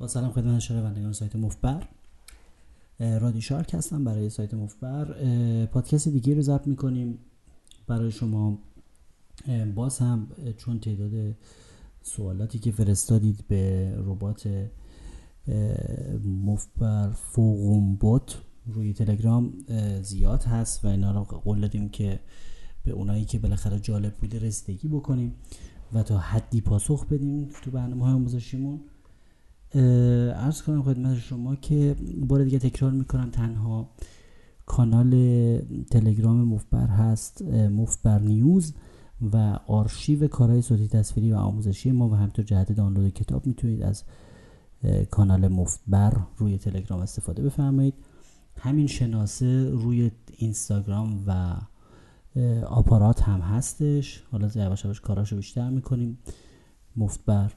با سلام خدمت شنوندگان سایت مفبر. رادی شارک هستم برای سایت مفبر. پادکست دیگه رو ضبط می‌کنیم. برای شما باز هم چون تعداد سوالاتی که فرستادید به ربات مفبر فوقوم بوت روی تلگرام زیاد هست و اینا رو قول دادیم که به اونایی که بالاخره جالب بوده رسیدگی بکنیم و تا حدی پاسخ بدیم تو برنامه های آموزشیمون. ارز کنم خدمت شما که بار دیگه تکرار می‌کنم تنها کانال تلگرام مفبر هست مفبر نیوز و آرشیو کارهای صوتی تصویری و آموزشی ما و همینطور جهت دانلود کتاب می‌تونید از کانال مفبر روی تلگرام استفاده بفرمایید. همین شناسه روی اینستاگرام و آپارات هم هستش. حالا یواش یواش کاراشو بیشتر می‌کنیم. مفتبر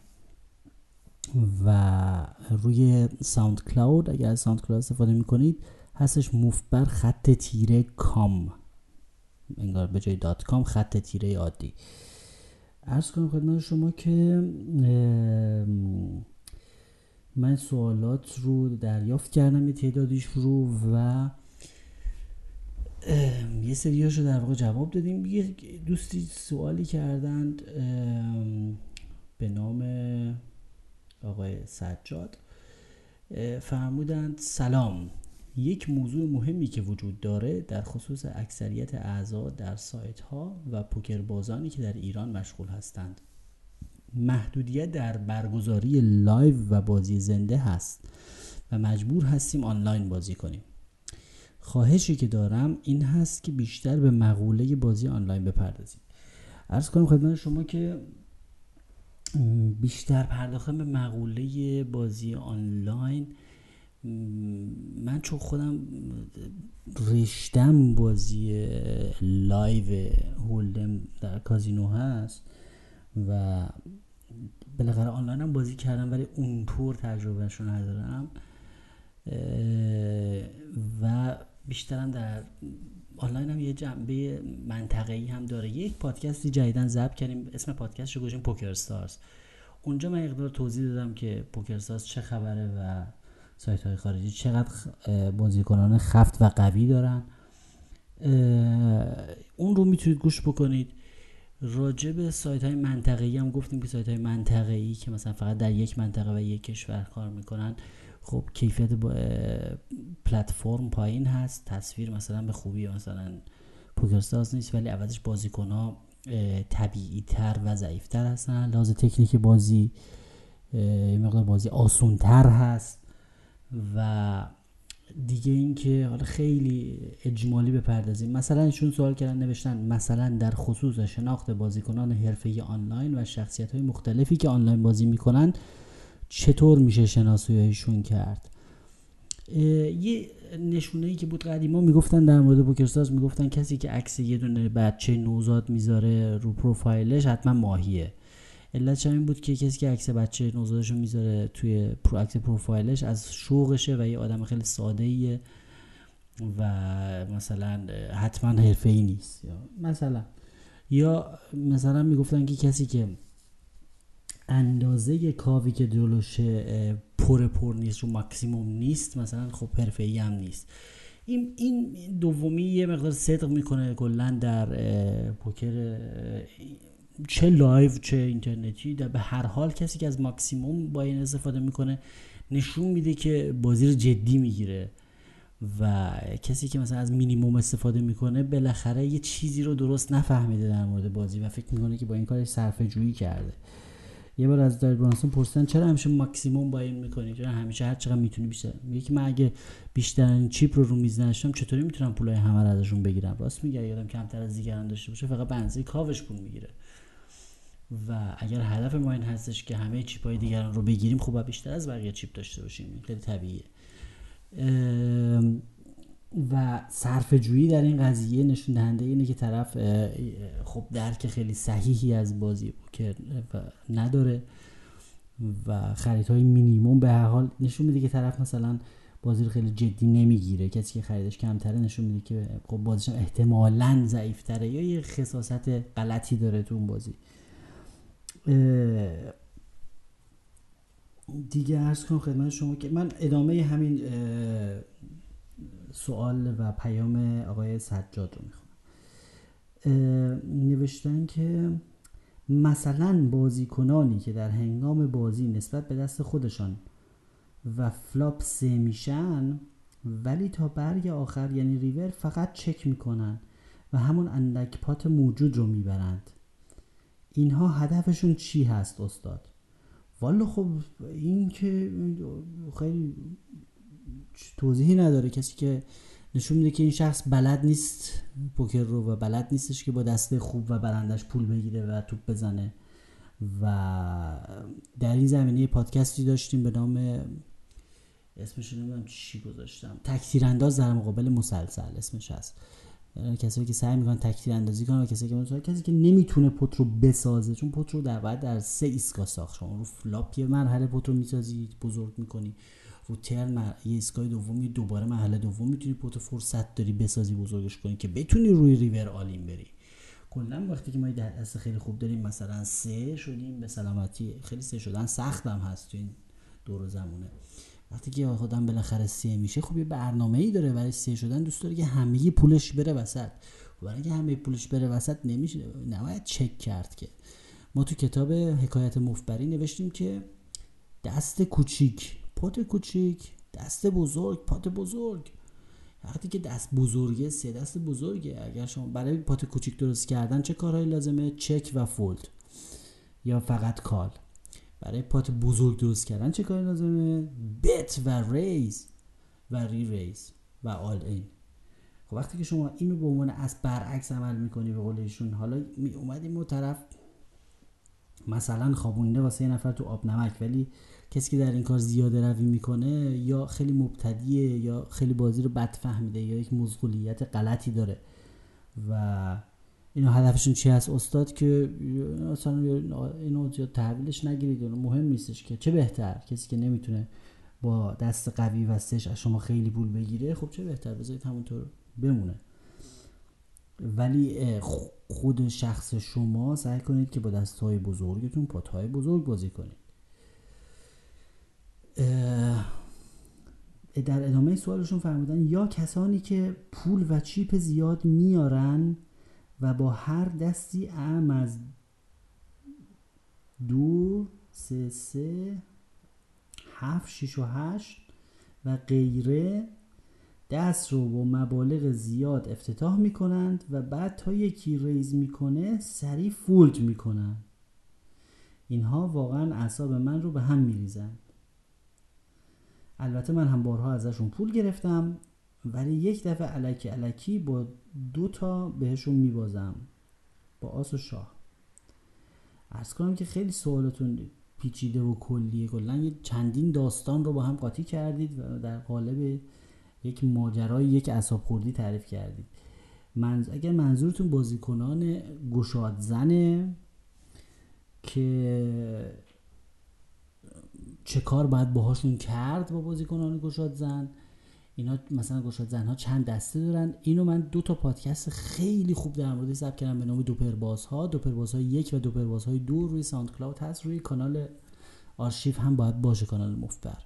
و روی ساوند کلاود اگر از ساوند کلاود استفاده می‌کنید هستش مفتبر خط تیره com. انگار به جای dot com خط تیره عادی. عرض کنم خدمت شما که من سوالات رو دریافت کردم یه تعدادیش رو و یه سریاش رو در واقع جواب دادیم. یه دوستی سوالی کردند به نام آقای سجاد فرمودند سلام. یک موضوع مهمی که وجود داره در خصوص اکثریت اعضا در سایت ها و پوکر بازانی که در ایران مشغول هستند. محدودیت در برگزاری live و بازی زنده هست و مجبور هستیم آنلاین بازی کنیم. خواهشی که دارم این هست که بیشتر به مقوله بازی آنلاین بپردازید عرض کنم خدمت شما که بیشتر پرداختن به مقوله بازی آنلاین. من چون خودم رشتم بازی live hold'em در کازینو هست و بالاخره آنلاین هم بازی کردم ولی اونطور تجربهشو ندارم. و بیشترم در آنلاین هم یه جنبه منطقه‌ای هم داره. یک پادکستی جدیدن ضبط کردیم اسم پادکست رو گذاشتیم پوکر استارز اونجا من اقدار توضیح دادم که پوکر استارز چه خبره و سایت های خارجی چقدر بازیکنان خفت و قوی دارن. اون رو می‌تونید گوش بکنید. راجع به سایت های منطقه‌ای هم گفتیم که سایت های منطقه‌ای که مثلا فقط در یک منطقه و یک کشور کار می‌کنن خب کیفیت پلتفرم پایین هست. تصویر مثلا به خوبی مثلا پوکرستاز نیست ولی عوضش بازیکن ها طبیعی تر و ضعیف تر هستن. لحاظ تکنیک بازی یه مقدار بازی آسون تر هست. و دیگه اینکه حالا خیلی اجمالی بپردازیم. مثلا ایشون سوال کردن نوشتن مثلا در خصوص شناخت بازیکنان حرفه‌ای آنلاین و شخصیت های مختلفی که آنلاین بازی می‌کنن چطور میشه شناساییشون کرد؟ یه نشونه ای که بود قدیما می‌گفتن در مورد PokerStars می‌گفتن کسی که عکس یه دونه بچه نوزاد می‌ذاره رو پروفایلش حتما ماهیه. علت این بود که کسی که عکس بچه نوزادش رو می‌ذاره توی پرو عکس پروفایلش از شوقشه و یه آدم خیلی ساده ایه و مثلا حتما حرفه ای نیست. یا مثلا یا مثلا می‌گفتن که کسی که اندازه cave ی که جلوشه پر پر نیست رو ماکسیموم نیست مثلا خب حرفه ای هم نیست. این این دومی یه مقدار صدق می‌کنه کلا در پوکر چه live چه اینترنتی. در به هر حال کسی که از ماکسیموم buy-in استفاده می‌کنه نشون میده که بازی رو جدی می‌گیره. و کسی که مثلا از مینیموم استفاده می‌کنه بالاخره یه چیزی رو درست نفهمیده در مورد بازی و فکر می‌کنه که با این کارش صرفه جویی کرده. یه بار از دایر برانسون پرسیدن چرا همیشه ماکسیموم این می‌کنی؟ چرا همیشه هر چقدر می‌تونی بیشتر؟ میگه که من اگه بیشتر چیپ رو رو میز نشم چطوری می‌تونم پولای همه رو ازشون بگیرم؟ راست میگه یادم کمتر از دیگران داشته باشه فقط به کاوش پول می‌گیره. و اگر هدف ما این هستش که همه چیپ های دیگران رو بگیریم خوب بیشتر از بقیه چیپ داشته باشیم. خیلی طبیعیه. و صرف جویی در این قضیه نشون دهنده اینه که طرف خب درک خیلی صحیحی از بازی که نداره و خریدهای مینیموم به هر حال نشون میده که طرف مثلا بازی رو خیلی جدی نمی‌گیره. کسی که خریدش کمتره نشون میده که خب بازیش احتمالا ضعیفتره یا یه خصاصت غلطی داره تو اون بازی. دیگه عرض کنم خدمت شما که من ادامه همین سوال و پیام آقای سجاد رو می‌خوام نوشتن که مثلا بازیکنانی که در هنگام بازی نسبت به دست خودشان و flop سه میشن ولی تا برگ آخر یعنی ریور فقط چک می‌کنن و همون اندک pot موجود رو می‌برند. اینها هدفشون چی هست استاد؟ والا خب این که خیلی توضیحی نداره. کسی که نشون میده که این شخص بلد نیست پوکر رو و بلد نیستش که با دسته خوب و برندش پول بگیره و توپ بزنه. و در این زمینه پادکستی داشتیم به نام اسمش نمی‌دونم چی گذاشتم. تکتیر انداز در مقابل مسلسل. اسمش هست. کسایی که سعی می‌کنن تک‌تیراندازی کنن و کسی که کسی که نمی‌تونه pot رو بسازه چون pot رو در بعد در سه ایستگاه ساخت. شما رو flop یه مرحله pot رو می‌سازی بزرگ می‌کنی. رو turn یه ایستگاه دومی دوباره مرحله دوم می‌تونی pot فرصت داری بسازی بزرگش کنی که بتونی روی river all-in بری. کلا وقتی که ما در دست خیلی خوب داریم مثلا سه شدیم به سلامتی خیلی سه شدن سختم هست تو این دور زمونه. وقتی که خودم بالاخره سه میشه خب یه برنامه ای داره برای سه شدن دوست داره که همه پولش بره وسط. خب برای اینکه همه پولش بره وسط نمیشه نباید چک کرد که. ما تو کتاب حکایت مفبری نوشتیم که دست کوچیک پات کوچیک دست بزرگ پات بزرگ. وقتی که دست بزرگه سه دست بزرگه. اگر شما برای پات کوچیک درست کردن چه کارهایی لازمه؟ چک و فولد. یا فقط کال. برای پات بزرگ درست کردن چه کاری لازمه؟ بت و ریز و ری ریز و آل این. خب وقتی که شما اینو به عنوان از برعکس عمل می‌کنی به قول ایشون حالا می اومدیم اون طرف. مثلا خوابونده واسه یه نفر تو آب نمک ولی کسی که در این کار زیاده روی می‌کنه یا خیلی مبتدیه یا خیلی بازی رو بد فهمیده یا یک مزغولیت غلطی داره. و اینا هدفشون چی هست؟ استاد که اصلا اینو تحویلش نگیرید مهم نیستش که. چه بهتر؟ کسی که نمی‌تونه با دست قوی و سش از شما خیلی پول بگیره خب چه بهتر؟ بذارید همونطور بمونه. ولی خود شخص شما سعی کنید که با دست های بزرگتون پات بزرگ بازی کنید. در ادامه سوالشون فرمودن یا کسانی که پول و چیپ زیاد میارن و با هر دستی ام از دو سه سه هفت شیش و هشت و غیره دست رو با مبالغ زیاد افتتاح می‌کنند و بعد تا یکی ریز می‌کنه سریع فولد می‌کنن اینها واقعا اعصاب من رو به هم میریزند البته من هم بارها ازشون پول گرفتم ولی یک دفعه علکی علکی با دو تا بهشون میبازم. با آس و شاه. ارز کنم که خیلی سوالتون پیچیده و کلیه. کلا یه چندین داستان رو با هم قاطی کردید و در قالب یک ماجرای یک اصاب خوردی تعریف کردید. منز... اگر منظورتون بازیکنان گشاد زنه که چه کار باید باهاشون کرد با بازیکنان گشاد زن؟ اینا مثلا گشاد زنها چند دسته دارن. اینو من دو تا پادکست خیلی خوب در مورد ضبط کردم به نام دوپربازها. دوپربازهای یک و دوپربازهای دو روی ساوند کلاود هست. روی کانال آرشیو هم باید باشه کانال مفبر.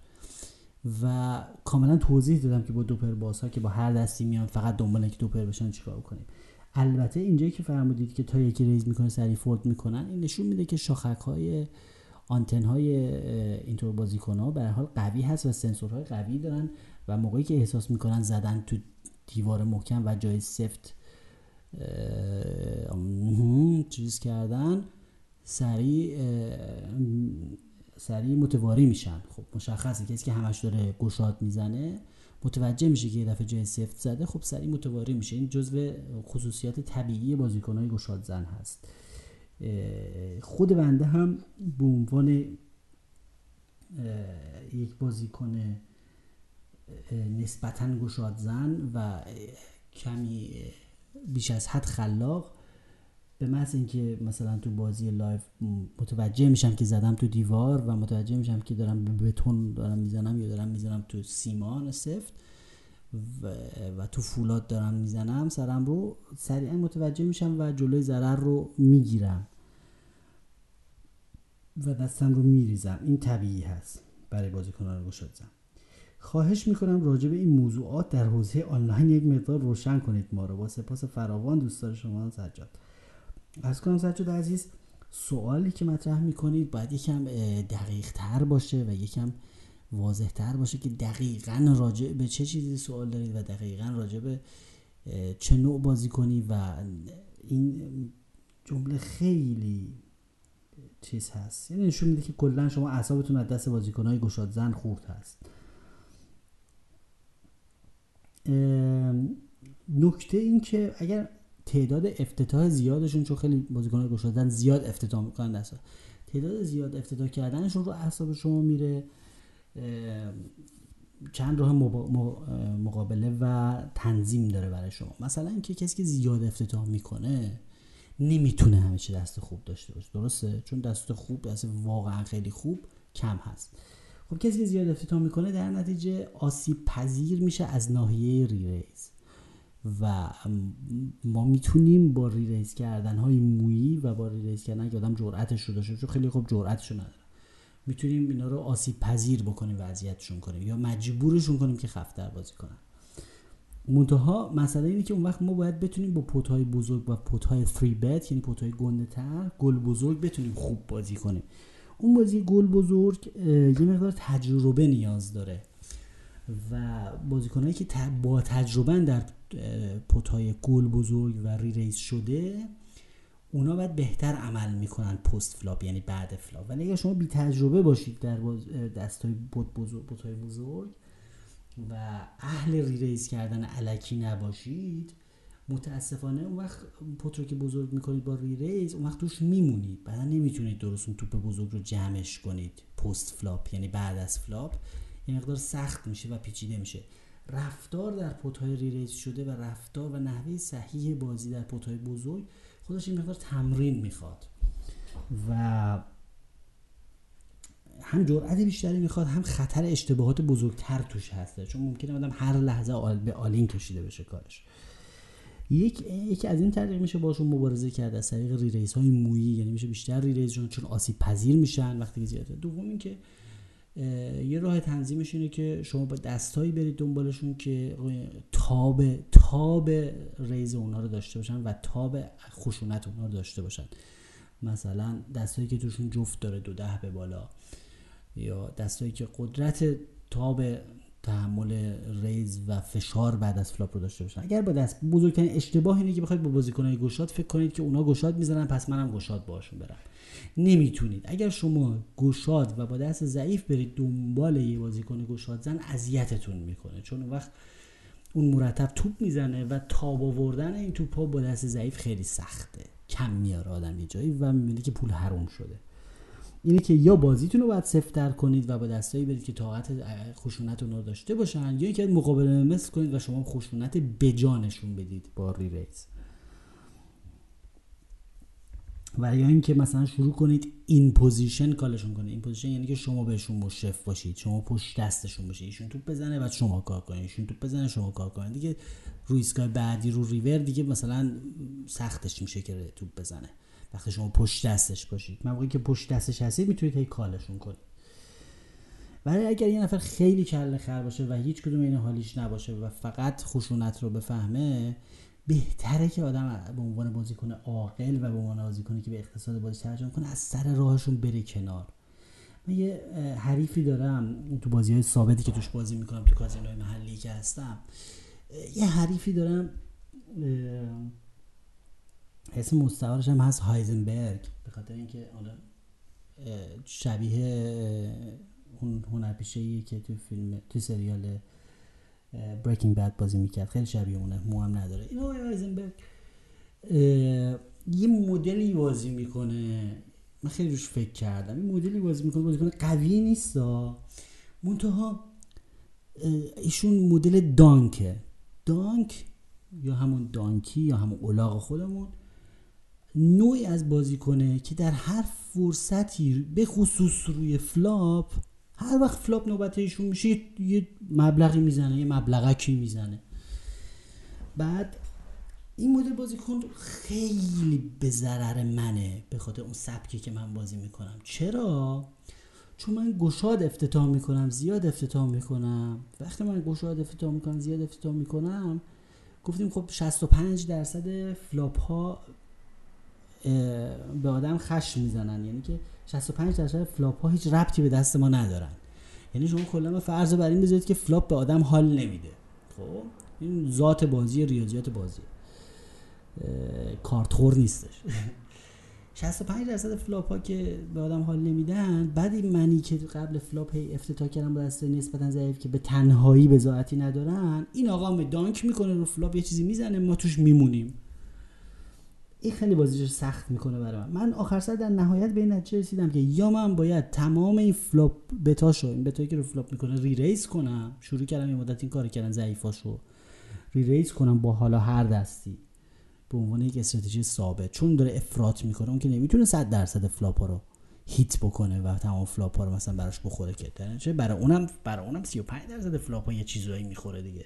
و کاملا توضیح دادم که با دوپر ها که با هر دستی میان فقط دنبال اینکه دوپر بشن چیکار کنیم. البته اینجایی که فرمودید که تا یکی ریز می‌کنه سری فولد می‌کنن این نشون میده که شاخک های آنتن های اینطور بازیکن ها به حال قوی هست و سنسورهای قوی دارن و موقعی که احساس می‌کنن زدن تو دیوار محکم و جای سفت چیز کردن سریع سریع متواری میشن. خب مشخصه کسی که همش داره گشاد می‌زنه متوجه میشه که یه دفعه جای سفت زده خب سریع متواری میشه. این جزو خصوصیات طبیعی بازیکنهای گشاد زن هست. خود بنده هم به عنوان یک بازیکن نسبتا گشاد زن و کمی بیش از حد خلاق به محض اینکه مثلا تو بازی live متوجه میشم که زدم تو دیوار و متوجه میشم که دارم به بتون دارم می‌زنم یا دارم می‌زنم تو سیمان سفت و, و تو فولاد دارم می‌زنم سرم رو سریعا متوجه میشم و جلوی ضرر رو می‌گیرم و دستم رو میریزم. این طبیعی هست برای بازیکنان گشاد زن. خواهش می‌کنم راجع به این موضوعات در حوزه آنلاین یک مقدار روشن کنید ما رو. با سپاس فراوان دوستان شما سجاد. از کنم سجاد عزیز سوالی که مطرح می‌کنید باید یکم دقیق تر باشه و یکم واضح تر باشه که دقیقا راجع به چه چیزی سوال دارید و دقیقا راجع به چه نوع بازی کنی و این جمله خیلی چیز هست. یعنی نشون میده که کلا شما اعصابتون از دست بازیکنهای گشاد زن خورد هست. نکته این که اگر تعداد افتتاح زیادشون چون خیلی بازیکنهای گشادن زیاد افتتاح می‌کنن دست تعداد زیاد افتتاح کردنشون رو اعصاب شما میره. چند راه مقابله و تنظیم داره برای شما. مثلا اینکه کسی که زیاد افتتاح می‌کنه نمی‌تونه همیشه دست خوب داشته باشه. درسته؟ چون دست خوب دست واقعا خیلی خوب کم هست. خب کسی که زیاد افتتاح می‌کنه در نتیجه آسیب پذیر میشه از ناحیه ریریز. و ما می‌تونیم با ریریز کردن های مویی و با ریریز کردن که آدم جرأتش رو داشته چون خیلی خوب جرأتش رو می‌تونیم اینا رو آسیب پذیر بکنیم و اذیتشون کنیم یا مجبورشون کنیم که خفتر بازی کنن. منتها مسئله اینه که اون وقت ما باید بتونیم با پوتهای بزرگ و پوتهای فری بت یعنی پوتهای گنده تر گل بزرگ بتونیم خوب بازی کنیم. اون بازی گل بزرگ یه مقدار تجربه نیاز داره و بازیکنهایی که با تجربه در pot های گل بزرگ و re-raise شده اونا باید بهتر عمل می‌کنن post-flop یعنی بعد flop. ولی اگر شما بی تجربه باشید در دستای pot بزرگ pot های بزرگ و اهل re-raise کردن الکی نباشید متاسفانه اون وقت pot رو که بزرگ می‌کنید با re-raise اون وقت توش میمونید. بعدا نمی‌تونید درست اون توپ بزرگ رو جمعش کنید. post-flop یعنی بعد از flop. یه مقدار سخت میشه و پیچیده میشه. رفتار در pot های re-raise شده و رفتار و نحوه صحیح بازی در pot های بزرگ خودش این مقدار تمرین می‌خواد. و هم جرأت بیشتری می‌خواد هم خطر اشتباهات بزرگتر توش هسته. چون ممکنه آدم هر لحظه به all-in کشیده بشه کارش. یک یکی از این طریق میشه باشون مبارزه کرد از طریق re-raise های مویی. یعنی میشه بیشتر re-raise چون آسیب پذیر میشن وقتی که زیاده. دوم اینکه یه راه تنظیمش اینه که شما با دستهایی برید دنبالشون که تاب تاب raise اونا رو داشته باشن و تاب خشونت اونا رو داشته باشن. مثلا دستهایی که توشون جفت داره دو ده به بالا. یا دستایی که قدرت تاب تحمل raise و فشار بعد از flop رو داشته باشن. اگر با دست بزرگترین اشتباه اینه که بخواید با بازیکنهای گشاد فکر کنید که اونا گشاد می‌زنن پس منم گشاد باشون برم. نمی‌تونید. اگر شما گشاد و با دست ضعیف برید دنبال یه بازیکن گشاد زن اذیتتون می‌کنه. چون اون وقت اون مرتب توپ می‌زنه و تاب آوردن این توپ ها با دست ضعیف خیلی سخته. کم میاره آدم یه جایی و می‌بینه که پول حروم شده. اینه که یا بازیتون رو باید سفتر کنید و با دستایی برید که طاقت خشونت رو داشته باشن یا اینکه مقابله مثل کنید و شما خشونت بجانشون بدید. با ری و یا اینکه مثلا شروع کنید in position call شون کنید. in position یعنی که شما بهشون مشرف باشید. شما پشت دستشون باشید. ایشون توپ بزنه بعد شما کار کنید. ایشون توپ بزنه شما کار کنید. دیگه روی street های بعدی رو river دیگه مثلا سختش میشه که توپ بزنه. وقتی شما پشت دستش باشید. موقعی که پشت دستش هستید می‌تونید هی call شون کنید. ولی اگر یه نفر خیلی کله خر باشه و هیچ کدوم این حالیش نباشه و فقط خشونت رو بفهمه بهتره که آدم به عنوان بازیکن عاقل و به عنوان بازیکنی که به اقتصاد بازی ترجمه کنه از سر راهشون بره کنار. من یه حریفی دارم تو بازی های ثابتی که توش بازی می‌کنم تو کازینوی محلی که هستم. یه حریفی دارم اسم مستعارش هم هست هایزنبرگ به خاطر اینکه حالا شبیه اون هنرپیشه که تو فیلم تو سریال Breaking Bad بازی می‌کرد. خیلی شبیه اونه. مو هم نداره. این آقای هایزنبرگ یه مدلی بازی می‌کنه. من خیلی روش فکر کردم. این مدلی بازی می‌کنه. بازی کنه قوی نیست منتها ایشون مدل donk ه. donk یا همون donkey یا همون الاغ خودمون نوعی از بازیکنه که در هر فرصتی به خصوص روی flop هر وقت flop نوبت ایشون میشه یه مبلغی می‌زنه یه مبلغکی می‌زنه. بعد این مدل بازیکن خیلی به ضرر منه به خاطر اون سبکی که من بازی می‌کنم. چرا؟ چون من گشاد افتتاح می‌کنم زیاد افتتاح می‌کنم. وقتی من گشاد افتتاح می‌کنم زیاد افتتاح می‌کنم گفتیم خب 65 درصد flop ها به آدم خشم می‌زنن. یعنی که 65 درصد flop ها هیچ ربطی به دست ما ندارن. یعنی شما کلا فرض بر این بذارید که flop به آدم حال نمیده. خب؟ این ذات بازی ریاضیات بازی. کارتخور نیستش. 65 درصد flop ها که به آدم حال نمیدن بعد این منی که قبل flop هی افتتاح کردن با دست نسبتا ضعیف که به تنهایی بضاعتی ندارن این آقا donk می‌کنه رو flop یه چیزی می‌زنه ما توش میمونیم. این خیلی بازیش سخت می‌کنه برای من من آخر سر در نهایت به این نتیجه رسیدم که یا من باید تمام این flop bet اشو این bet ایی که رو flop می‌کنه re-raise کنم. شروع کردم یه مدت این کار کردن ضعیفاشو. re-raise کنم با حالا هر دستی. به عنوان یک استراتژی ثابت. چون داره افراط می‌کنه. اون که نمی‌تونه 100 درصد flop رو hit بکنه و تمام flop ها رو مثلا براش بخوره که. چه؟ برای اونم برای اونم 35 درصد flop ها یه چیزایی می‌خوره دیگه.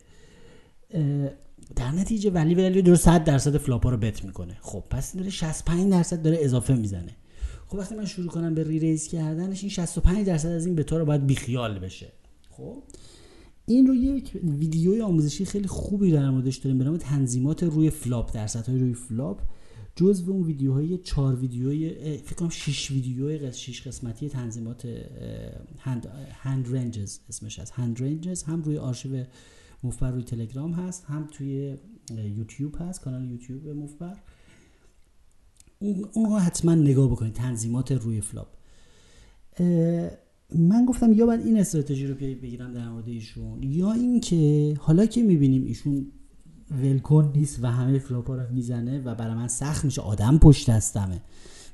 در نتیجه ولی ولی داره 100 درصد flop ها رو bet می‌کنه. خب پس داره 65 درصد داره اضافه می‌زنه. خب وقتی من شروع کنم به re-raise کردنش این 65 درصد از این bet ا رو باید بیخیال بشه. خب این رو یک ویدیوی آموزشی خیلی خوبی در موردش داریم به نام تنظیمات روی flop درصدهای روی flop. جزو اون ویدیوهای چهار ویدیوی فکر کنم 6 ویدیوی 6 قسمتی تنظیمات hand hand ranges اسمش هست. hand ranges هم روی آرشیو مفبر روی تلگرام هست هم توی یوتیوب هست کانال یوتیوب مفبر. اونها حتما نگاه بکنید تنظیمات روی flop. من گفتم یا باید این استراتژی رو بگیرم در مورد ایشون یا اینکه حالا که می‌بینیم ایشون ولکن نیست و همه flop ا رو می‌زنه و برای من سخت میشه آدم پشت دستمه.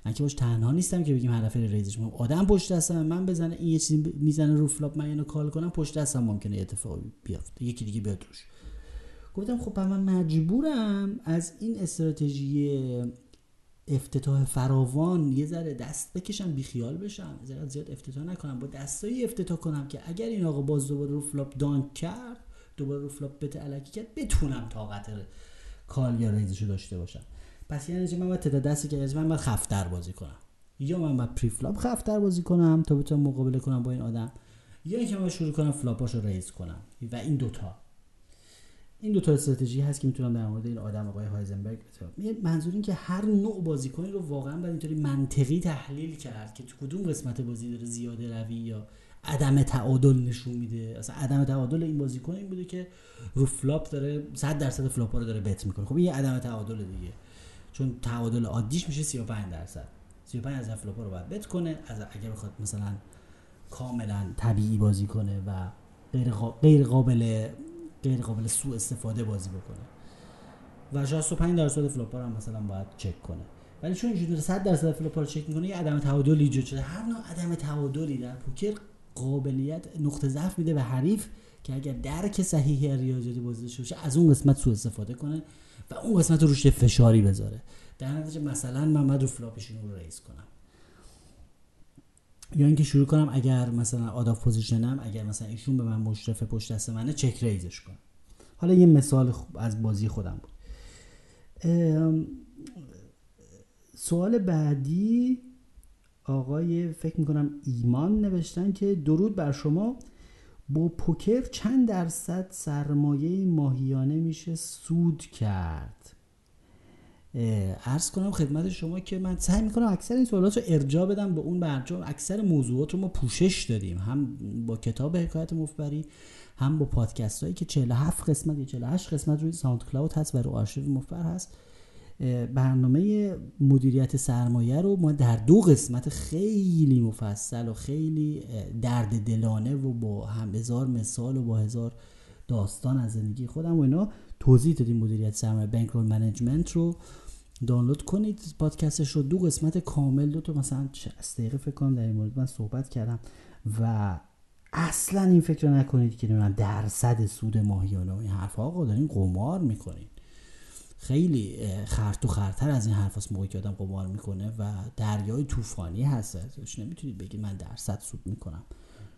من که باش تنها نیستم که بگیم heads up raise ش آدم پشت دستم من بزنه این یه چیزی می‌زنه رو flop من اینو call کنم پشت دستم ممکنه اتفاقی بیفته یکی دیگه بیاد روش گفتم خب من مجبورم از این استراتژی افتتاح فراوان یه ذره دست بکشم بیخیال بشم ذره زیاد افتتاح نکنم با دستایی افتتاح کنم که اگر این آقا باز دوباره رو flop donk کرد دوباره رو flop bet الکی کرد بتونم طاقت call یا raise شو داشته باشم. پس یعنی من باید تعداد دستی که من باید خفت‌تر بازی کنم. یا من باید preflop خفت‌تر بازی کنم تا بتونم مقابله کنم با این آدم یا اینکه من شروع کنم flop اشو raise کنم. و این دوتا. این دو تا استراتژی هست که می‌تونم در مورد این آدم آقای هایزنبرگ بتونم. منظور این که هر نوع بازیکنی رو واقعا باید اینطوری منطقی تحلیل کرد که تو کدوم قسمت بازی داره زیاده روی یا عدم تعادل نشون میده. اصلا عدم تعادل این بازیکن این بوده که رو flop داره 100 درصد flop رو داره bet می‌کنه. خب این عدم تعادل دیگه. چون تعادل عادیش میشه 35 درصد. 35 درصد flop رو باید bet کنه از اگر بخواد مثلا کاملا طبیعی بازی کنه و غیر, غیر قابل غیر قابل سوء استفاده بازی بکنه. و 65 درصد flop هم مثلا باید چک کنه. ولی چون اینجوری 100 درصد flop رو چک می‌کنه یه عدم تعادل ایجاد شده. هر نوع عدم تعادلی در پوکر قابلیت نقطه ضعف میده به حریف که اگر درک صحیحی ریاضیاتی بازی باشه از اون قسمت سوء استفاده کنه و اون قسمت رو روش فشاری بذاره. در نتیجه مثلا من باید رو flop شون رو raise کنم. یا اینکه شروع کنم اگر مثلا out of position م اگر مثلا ایشون به من مشرف پشت دست منه check raise ش کنم. حالا یه مثال از بازی خودم بود. سوال بعدی آقای فکر می‌کنم ایمان نوشتن که درود بر شما. با پوکر چند درصد سرمایه ماهیانه میشه سود کرد. ارز کنم خدمت شما که من سعی می‌کنم اکثر این سوالات رو ارجا بدم به اون برجام اکثر موضوعات رو ما پوشش دادیم. هم با کتاب حکایت مفبری هم با پادکست هایی که 47 قسمت یا 48 قسمت روی ساوند کلاود هست و رو آرشیو مفبر هست. برنامه مدیریت سرمایه رو ما در دو قسمت خیلی مفصل و خیلی درد دلانه و با هم هزار مثال و با هزار داستان از زندگی خودم و اینا توضیح دادیم مدیریت سرمایه بانک رول منیجمنت رو. دانلود کنید پادکستش رو. دو قسمت کامل دو تا مثلا 60 دقیقه فکر کنم در این مورد من صحبت کردم و اصلا این فکر رو نکنید که من درصد سود ماهیانه و این حرف آقا دارین قمار می‌کنین. خیلی خرط و خرتر از این حرف هست موقعی که آدم قمار می‌کنه و دریای طوفانی هست. نمی‌تونید بگید؟ من درصد سود می‌کنم.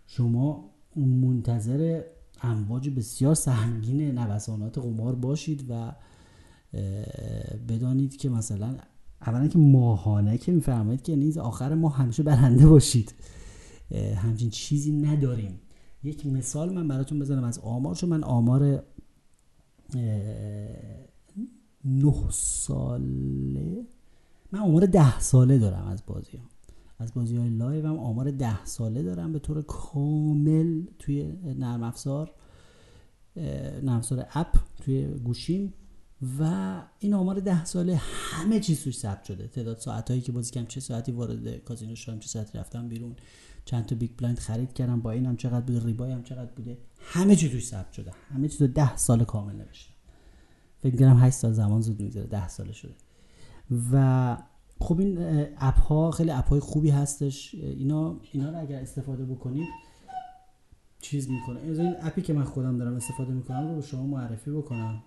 شما منتظر امواج بسیار سهمگین نوسانات قمار باشید و بدانید که مثلا اولا که ماهانه که میفرمایید که نیز آخر ما همیشه برنده باشید. همچین چیزی نداریم. یک مثال من براتون بزنم از آمار چون من آمار نه ساله. من آمار ده ساله دارم از بازی ها. از بازی های live هم آمار ده ساله دارم به طور کامل توی نرم افزار نرم افزار app توی گوشیم و این آمار ده ساله همه چیز توش ثبت شده. تعداد ساعت هایی که بازی کردم چه ساعتی وارد کازینو شدم چه ساعتی رفتم بیرون. چند تا big blind خرید کردم buy-inم چقدر بوده rebuy هم چقدر بوده. همه چی توش ثبت شده. همه چیز ده سال کامل نوشتم فکر کنم 8 سال زمان زود میگذره 10 ساله شده و خب این اپ ها خیلی اپ های خوبی هستش. اینا اینا رو اگر استفاده بکنید چیز می‌کنه. این اپی که من خودم دارم استفاده می‌کنم رو به شما معرفی بکنم.